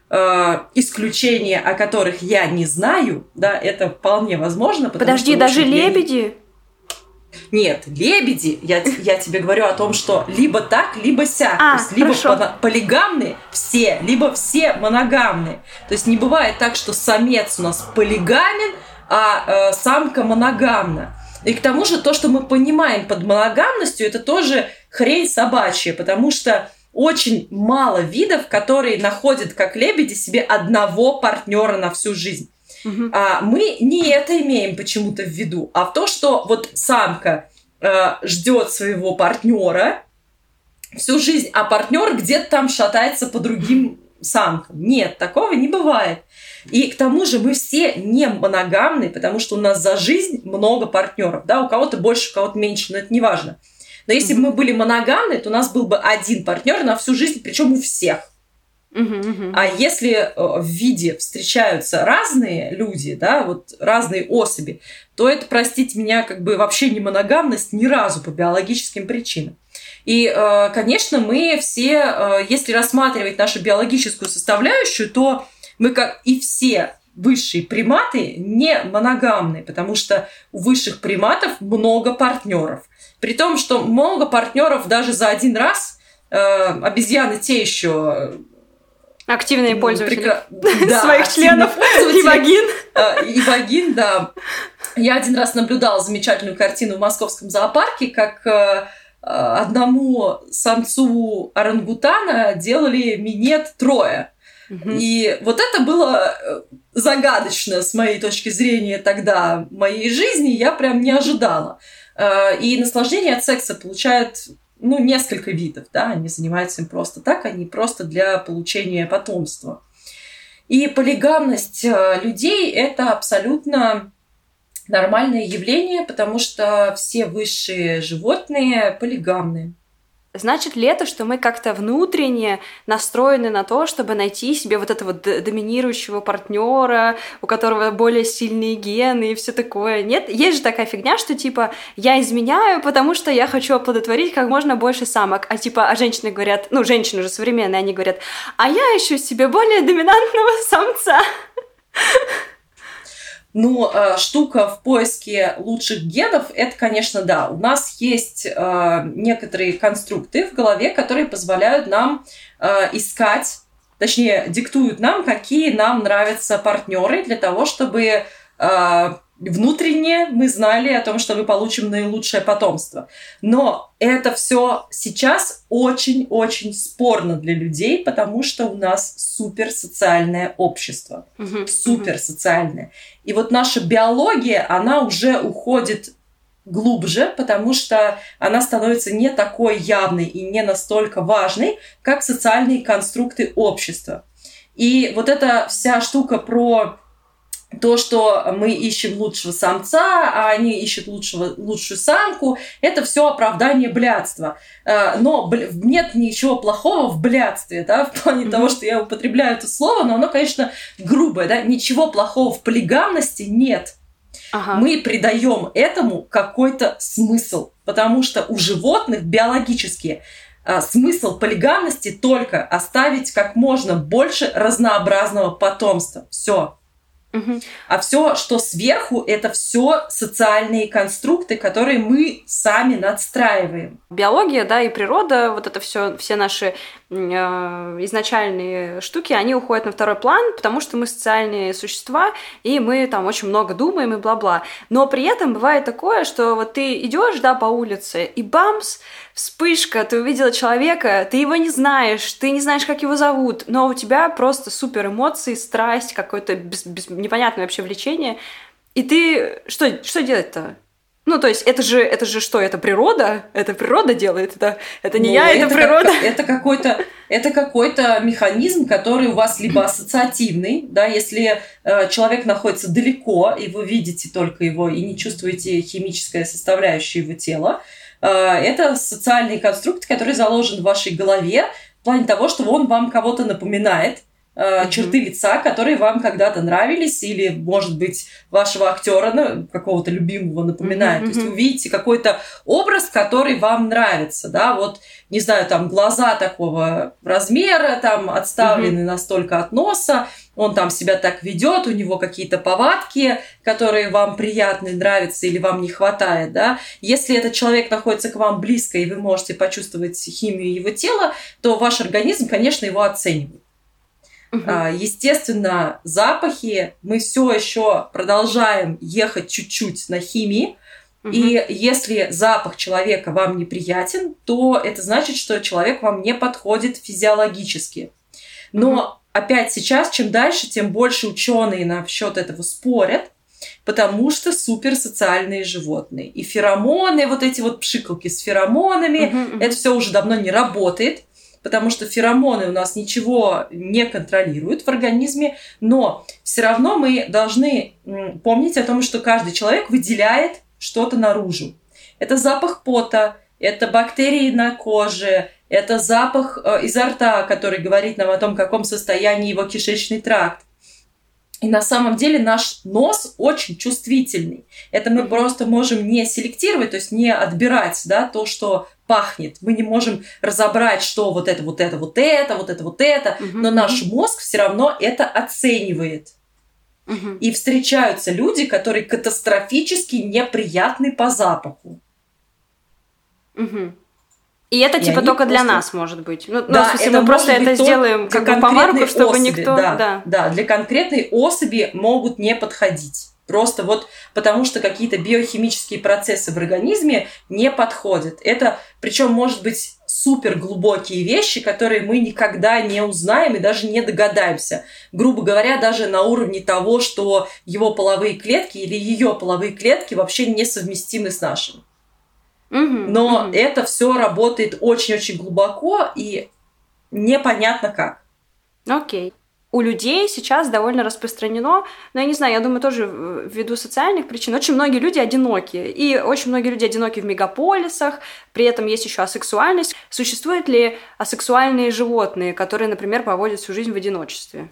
э, исключения, о которых я не знаю, да, это вполне возможно. Подожди, даже лебеди? Нет, лебеди, я, я тебе говорю о том, что либо так, либо сяк. А, то есть либо хорошо. полигамные все, либо все моногамные. То есть не бывает так, что самец у нас полигамен, а э, самка моногамна. И к тому же то, что мы понимаем под моногамностью, это тоже хрень собачья, потому что очень мало видов, которые находят, как лебеди, себе одного партнера на всю жизнь. Угу. А, мы не это имеем почему-то в виду, а в то, что вот самка э, ждет своего партнера всю жизнь, а партнер где-то там шатается по другим самкам. Нет, такого не бывает. И к тому же мы все не моногамны, потому что у нас за жизнь много партнеров. Да? У кого-то больше, у кого-то меньше, но это не важно. Но если бы мы были моногамны, то у нас был бы один партнер на всю жизнь, причем у всех. А если э, в виде встречаются разные люди, да, вот разные особи, то это, простите меня, как бы вообще не моногамность ни разу по биологическим причинам. И, э, конечно, мы все, э, если рассматривать нашу биологическую составляющую, то мы, как и все высшие приматы, не моногамны, потому что у высших приматов много партнеров. При том, что много партнеров даже за один раз обезьяны те еще Активные ну, пользователи прекра... да, своих членов и вагин. А, и вагин, да. Я один раз наблюдала замечательную картину в московском зоопарке, как э, одному самцу орангутана делали минет трое. И вот это было э, загадочно с моей точки зрения тогда моей жизни, я прям не ожидала. Э, и наслаждение от секса получают ну, несколько видов, да, они занимаются им просто так, они просто для получения потомства. И полигамность э, людей – это абсолютно нормальное явление, потому что все высшие животные полигамные. Значит ли это, что мы как-то внутренне настроены на то, чтобы найти себе вот этого доминирующего партнера, у которого более сильные гены и все такое? Нет? Есть же такая фигня, что типа я изменяю, потому что я хочу оплодотворить как можно больше самок. А типа, а женщины говорят, ну, женщины уже современные, они говорят, а я ищу себе более доминантного самца. Ну, штука в поиске лучших генов, это, конечно, да. У нас есть э, некоторые конструкты в голове, которые позволяют нам э, искать, точнее, диктуют нам, какие нам нравятся партнеры для того, чтобы внутренне мы знали о том, что мы получим наилучшее потомство. Но это все сейчас очень-очень спорно для людей, потому что у нас суперсоциальное общество. Угу, суперсоциальное. И вот наша биология, она уже уходит глубже, потому что она становится не такой явной и не настолько важной, как социальные конструкты общества. И вот эта вся штука про то, что мы ищем лучшего самца, а они ищут лучшего, лучшую самку, это все оправдание блядства. Э, но нет ничего плохого в блядстве, да, в плане mm-hmm. того, что я употребляю это слово, но оно, конечно, грубое, да, ничего плохого в полигамности нет. Ага. Мы придаем этому какой-то смысл, потому что у животных биологически э, смысл полигамности только оставить как можно больше разнообразного потомства. Все. А все, что сверху, это все социальные конструкты, которые мы сами надстраиваем. Биология, да, и природа, вот это все, все наши изначальные штуки, они уходят на второй план, потому что мы социальные существа, и мы там очень много думаем и бла-бла. Но при этом бывает такое, что вот ты идешь, да, по улице, и бамс, вспышка, ты увидела человека, ты его не знаешь, ты не знаешь, как его зовут, но у тебя просто супер эмоции, страсть, какое-то без, без, непонятное вообще влечение. И ты что, что делать-то? Ну, то есть, это же, это же что, это природа? Это природа делает это? Это не ну, я, это, это природа. Как, это какой-то, это какой-то механизм, который у вас либо ассоциативный, да, если э, человек находится далеко, и вы видите только его и не чувствуете химическое составляющее его тела, Э, это социальный конструкт, который заложен в вашей голове в плане того, что он вам кого-то напоминает, э, черты лица, которые вам когда-то нравились, или, может быть, вашего актера, ну, какого-то любимого напоминает. То есть вы видите какой-то образ, который вам нравится, да, вот, не знаю, там, глаза такого размера, там, отставлены настолько от носа, он там себя так ведет, у него какие-то повадки, которые вам приятны, нравятся или вам не хватает, да. Если этот человек находится к вам близко, и вы можете почувствовать химию его тела, то ваш организм, конечно, его оценивает. Угу. Естественно, запахи мы все еще продолжаем ехать чуть-чуть на химии. Угу. И если запах человека вам неприятен, то это значит, что человек вам не подходит физиологически. Но угу. опять сейчас, чем дальше, тем больше ученые на счет этого спорят, потому что суперсоциальные животные. И феромоны, вот эти вот пшикалки с феромонами, угу. это все уже давно не работает потому что феромоны у нас ничего не контролируют в организме, но все равно мы должны помнить о том, что каждый человек выделяет что-то наружу. Это запах пота, это бактерии на коже, это запах э, изо рта, который говорит нам о том, в каком состоянии его кишечный тракт. И на самом деле наш нос очень чувствительный. Это мы просто можем не селектировать, то есть не отбирать да, то, что пахнет. Мы не можем разобрать, что вот это, вот это, вот это, вот это, вот это. Угу, но наш мозг все равно это оценивает. Угу. И встречаются люди, которые катастрофически неприятны по запаху. Угу. И это и типа только просто... для нас может быть. Ну, да, ну, в смысле, мы просто это сделаем как бы помарку, чтобы особи, никто. Да, да. да, для конкретной особи могут не подходить. Просто вот потому что какие-то биохимические процессы в организме не подходят. Это причем может быть супер глубокие вещи, которые мы никогда не узнаем и даже не догадаемся. Грубо говоря, даже на уровне того, что его половые клетки или ее половые клетки вообще несовместимы с нашими. Но угу. это все работает очень-очень глубоко и непонятно как. Окей. У людей сейчас довольно распространено, но я не знаю, я думаю, тоже ввиду социальных причин, очень многие люди одинокие, и очень многие люди одиноки в мегаполисах, при этом есть еще асексуальность. Существуют ли асексуальные животные, которые, например, проводят всю жизнь в одиночестве?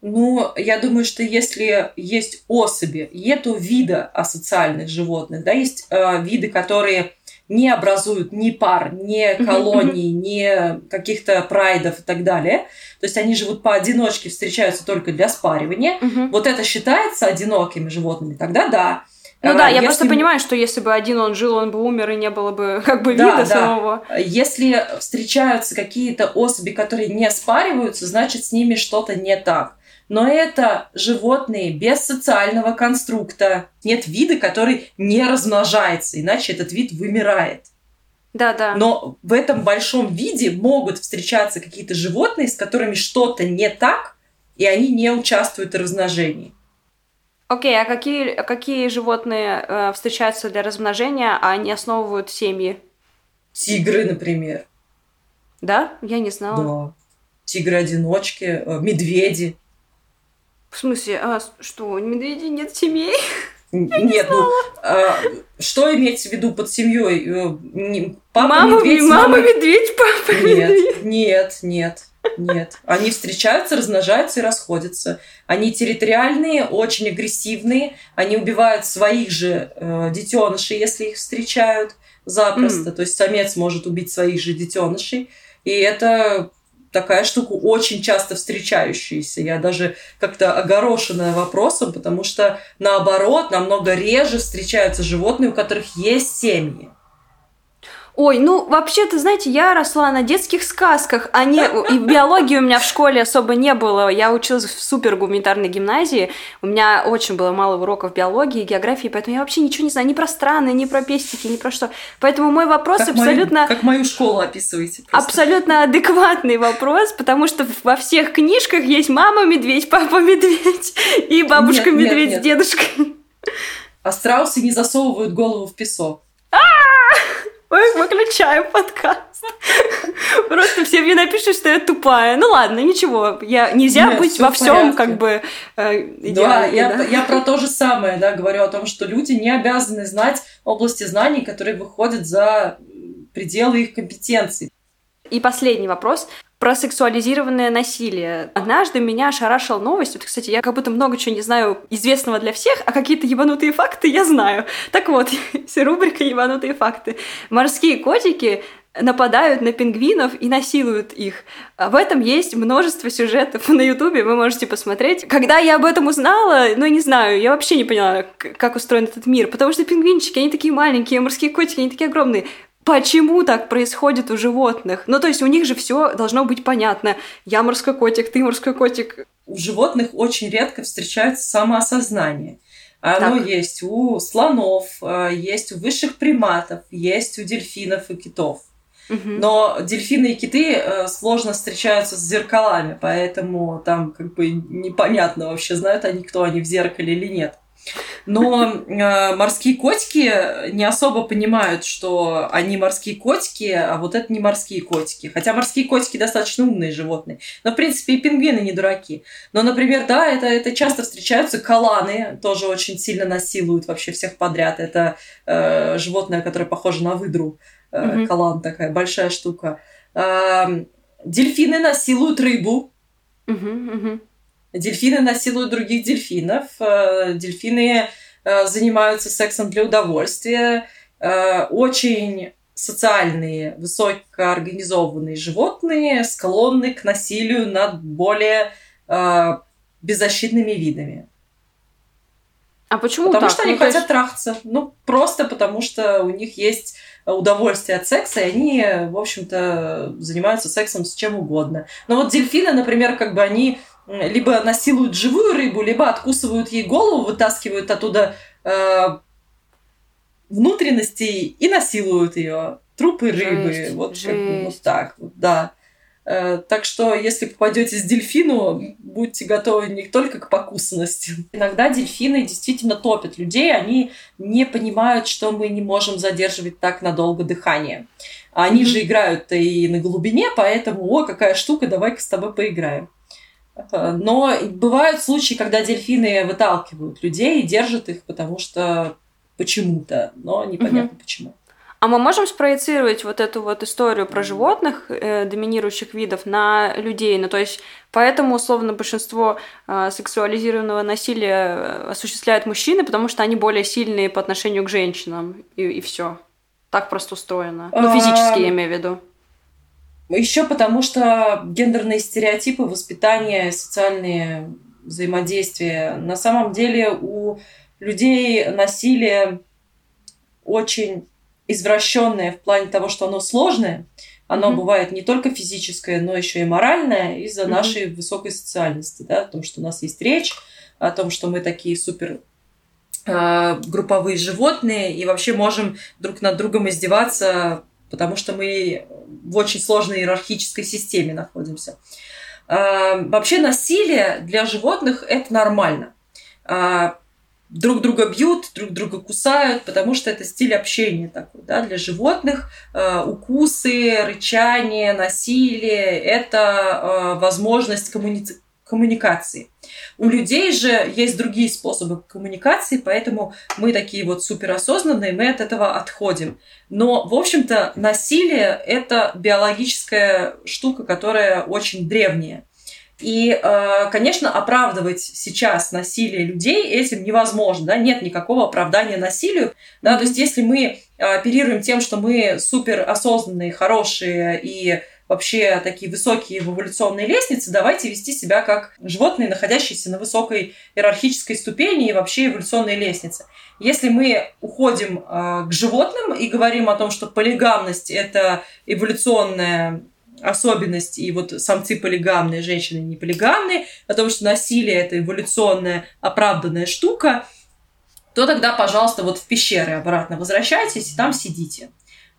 Ну, я думаю, что если есть особи, нету вида асоциальных животных, да, есть э, виды, которые не образуют ни пар, ни колоний, ни каких-то прайдов и так далее. То есть они живут поодиночке, встречаются только для спаривания. Вот это считается одинокими животными, тогда да. Ну да, а, я просто понимаю, что если бы один он жил, он бы умер, и не было бы как бы вида да, самого. Если встречаются какие-то особи, которые не спариваются, значит с ними что-то не так но это животные без социального конструкта. Нет вида, который не размножается, иначе этот вид вымирает. Да, да. Но в этом большом виде могут встречаться какие-то животные, с которыми что-то не так, и они не участвуют в размножении. Окей, okay, а какие, какие животные э, встречаются для размножения, а они основывают семьи? Тигры, например. Да? Я не знала. Да. Тигры-одиночки, э, медведи. В смысле, а что, у медведей нет семей? Нет, ну а, что имеется в виду под семьей? Э, папа мама, медведь, мама, мама медведь, папа нет, медведь. Нет, нет, нет. Они встречаются, размножаются и расходятся. Они территориальные, очень агрессивные. Они убивают своих же э, детенышей, если их встречают запросто. Mm. То есть самец может убить своих же детенышей. И это такая штука очень часто встречающаяся. Я даже как-то огорошенная вопросом, потому что наоборот, намного реже встречаются животные, у которых есть семьи. Ой, ну вообще-то, знаете, я росла на детских сказках, а не... И биологии у меня в школе особо не было. Я училась в супер гуманитарной гимназии. У меня очень было мало уроков биологии, географии, поэтому я вообще ничего не знаю ни про страны, ни про пестики, ни про что. Поэтому мой вопрос как абсолютно... Мою, как мою школу описываете. Просто. Абсолютно адекватный вопрос, потому что во всех книжках есть мама-медведь, папа-медведь и бабушка-медведь с дедушкой. А страусы не засовывают голову в песок. Мы выключаем подкаст. Просто все мне напишут, что я тупая. Ну ладно, ничего. Я нельзя Нет, быть во всем как бы э, Да, я, да? я про то же самое, да, говорю о том, что люди не обязаны знать области знаний, которые выходят за пределы их компетенций. И последний вопрос. Про сексуализированное насилие. Однажды меня ошарашила новость. Вот, кстати, я как будто много чего не знаю известного для всех, а какие-то ебанутые факты я знаю. Так вот, рубрика «Ебанутые факты». Морские котики нападают на пингвинов и насилуют их. В этом есть множество сюжетов на Ютубе, вы можете посмотреть. Когда я об этом узнала, ну, не знаю, я вообще не поняла, как устроен этот мир, потому что пингвинчики, они такие маленькие, морские котики, они такие огромные почему так происходит у животных. Ну, то есть у них же все должно быть понятно. Я морской котик, ты морской котик. У животных очень редко встречается самоосознание. Оно так. есть у слонов, э, есть у высших приматов, есть у дельфинов и китов. Угу. Но дельфины и киты э, сложно встречаются с зеркалами, поэтому там как бы непонятно вообще, знают они, кто они в зеркале или нет. Но э, морские котики не особо понимают, что они морские котики, а вот это не морские котики. Хотя морские котики достаточно умные животные. Но, в принципе, и пингвины не дураки. Но, например, да, это, это часто встречаются каланы, тоже очень сильно насилуют вообще всех подряд. Это э, животное, которое похоже на выдру. Э, угу. Калан такая большая штука. Э, дельфины насилуют рыбу. Угу, угу. Дельфины насилуют других дельфинов. Э, дельфины э, занимаются сексом для удовольствия. Э, очень социальные, высокоорганизованные животные склонны к насилию над более беззащитными видами. А почему Потому так? что они ну, хотят есть... трахаться. Ну, просто потому что у них есть удовольствие от секса, и они, в общем-то, занимаются сексом с чем угодно. Но вот дельфины, например, как бы они либо насилуют живую рыбу, либо откусывают ей голову, вытаскивают оттуда э, внутренности и насилуют ее. Трупы рыбы. Жесть, вот, жесть. Как бы, вот так вот, да. Э, так что, если попадете с дельфину, будьте готовы не только к покусанности. Иногда дельфины действительно топят людей, они не понимают, что мы не можем задерживать так надолго дыхание. Они mm-hmm. же играют и на глубине, поэтому, о, какая штука, давай-ка с тобой поиграем. Но бывают случаи, когда дельфины выталкивают людей и держат их, потому что почему-то, но непонятно угу. почему. А мы можем спроецировать вот эту вот историю про животных, э, доминирующих видов, на людей? Ну, то есть, поэтому, условно, большинство э, сексуализированного насилия э, осуществляют мужчины, потому что они более сильные по отношению к женщинам, и, и все. Так просто устроено. Ну, физически, я имею в виду. Еще потому, что гендерные стереотипы, воспитание, социальные взаимодействия. На самом деле у людей насилие очень извращенное в плане того, что оно сложное. Оно mm-hmm. бывает не только физическое, но еще и моральное из-за mm-hmm. нашей высокой социальности, да, о том, что у нас есть речь, о том, что мы такие супер э, групповые животные и вообще можем друг над другом издеваться потому что мы в очень сложной иерархической системе находимся. А, вообще насилие для животных это нормально. А, друг друга бьют, друг друга кусают, потому что это стиль общения такой. Да? Для животных а, укусы, рычание, насилие – это возможность коммуницировать коммуникации. У людей же есть другие способы коммуникации, поэтому мы такие вот суперосознанные, мы от этого отходим. Но, в общем-то, насилие – это биологическая штука, которая очень древняя. И, э, конечно, оправдывать сейчас насилие людей этим невозможно, да, нет никакого оправдания насилию, да, то есть если мы оперируем тем, что мы суперосознанные, хорошие и вообще такие высокие в эволюционной лестнице, давайте вести себя как животные, находящиеся на высокой иерархической ступени и вообще эволюционной лестнице. Если мы уходим э, к животным и говорим о том, что полигамность это эволюционная особенность, и вот самцы полигамные, женщины не полигамные, о том, что насилие это эволюционная оправданная штука, то тогда, пожалуйста, вот в пещеры обратно возвращайтесь и там сидите.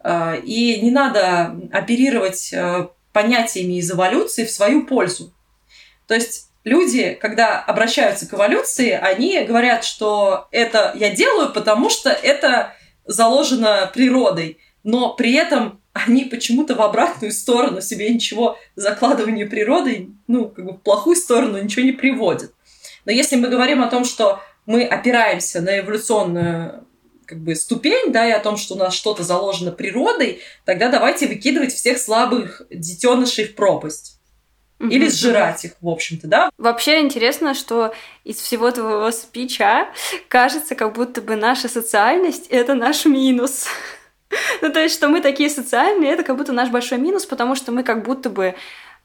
А, и не надо оперировать э, понятиями из эволюции в свою пользу. То есть люди, когда обращаются к эволюции, они говорят, что это я делаю, потому что это заложено природой. Но при этом они почему-то в обратную сторону себе ничего закладывания природой, ну, как бы в плохую сторону ничего не приводят. Но если мы говорим о том, что мы опираемся на эволюционную как бы ступень, да, и о том, что у нас что-то заложено природой, тогда давайте выкидывать всех слабых детенышей в пропасть. Или сжирать их, в общем-то, да? Вообще интересно, что из всего твоего спича кажется, как будто бы наша социальность — это наш минус. ну, то есть, что мы такие социальные, это как будто наш большой минус, потому что мы как будто бы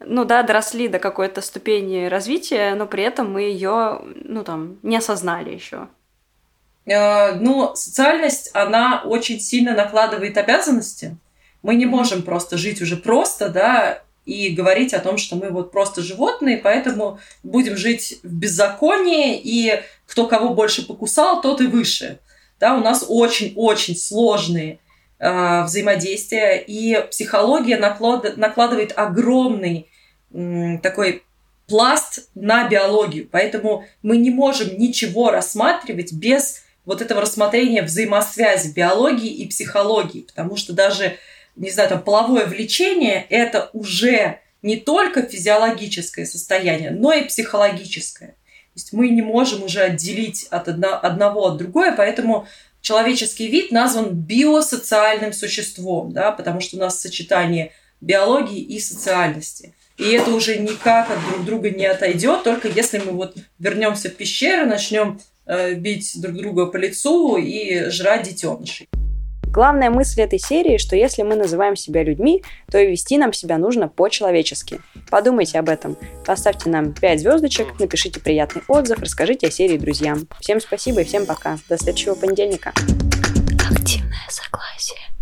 ну да, доросли до какой-то ступени развития, но при этом мы ее, ну там, не осознали еще. Э, ну, социальность, она очень сильно накладывает обязанности. Мы не можем просто жить уже просто, да, и говорить о том, что мы вот просто животные, поэтому будем жить в беззаконии, и кто кого больше покусал, тот и выше. Да, у нас очень-очень сложные э, взаимодействия, и психология наклад, накладывает огромный э, такой пласт на биологию, поэтому мы не можем ничего рассматривать без вот этого рассмотрения взаимосвязи биологии и психологии, потому что даже не знаю, там, половое влечение – это уже не только физиологическое состояние, но и психологическое. То есть мы не можем уже отделить от одно, одного от другое, поэтому человеческий вид назван биосоциальным существом, да, потому что у нас сочетание биологии и социальности. И это уже никак от друг друга не отойдет, только если мы вот вернемся в пещеру, начнем Э, бить друг друга по лицу и жрать детенышей. Главная мысль этой серии, что если мы называем себя людьми, то и вести нам себя нужно по-человечески. Подумайте об этом. Поставьте нам 5 звездочек, напишите приятный отзыв, расскажите о серии друзьям. Всем спасибо и всем пока. До следующего понедельника. Активное согласие.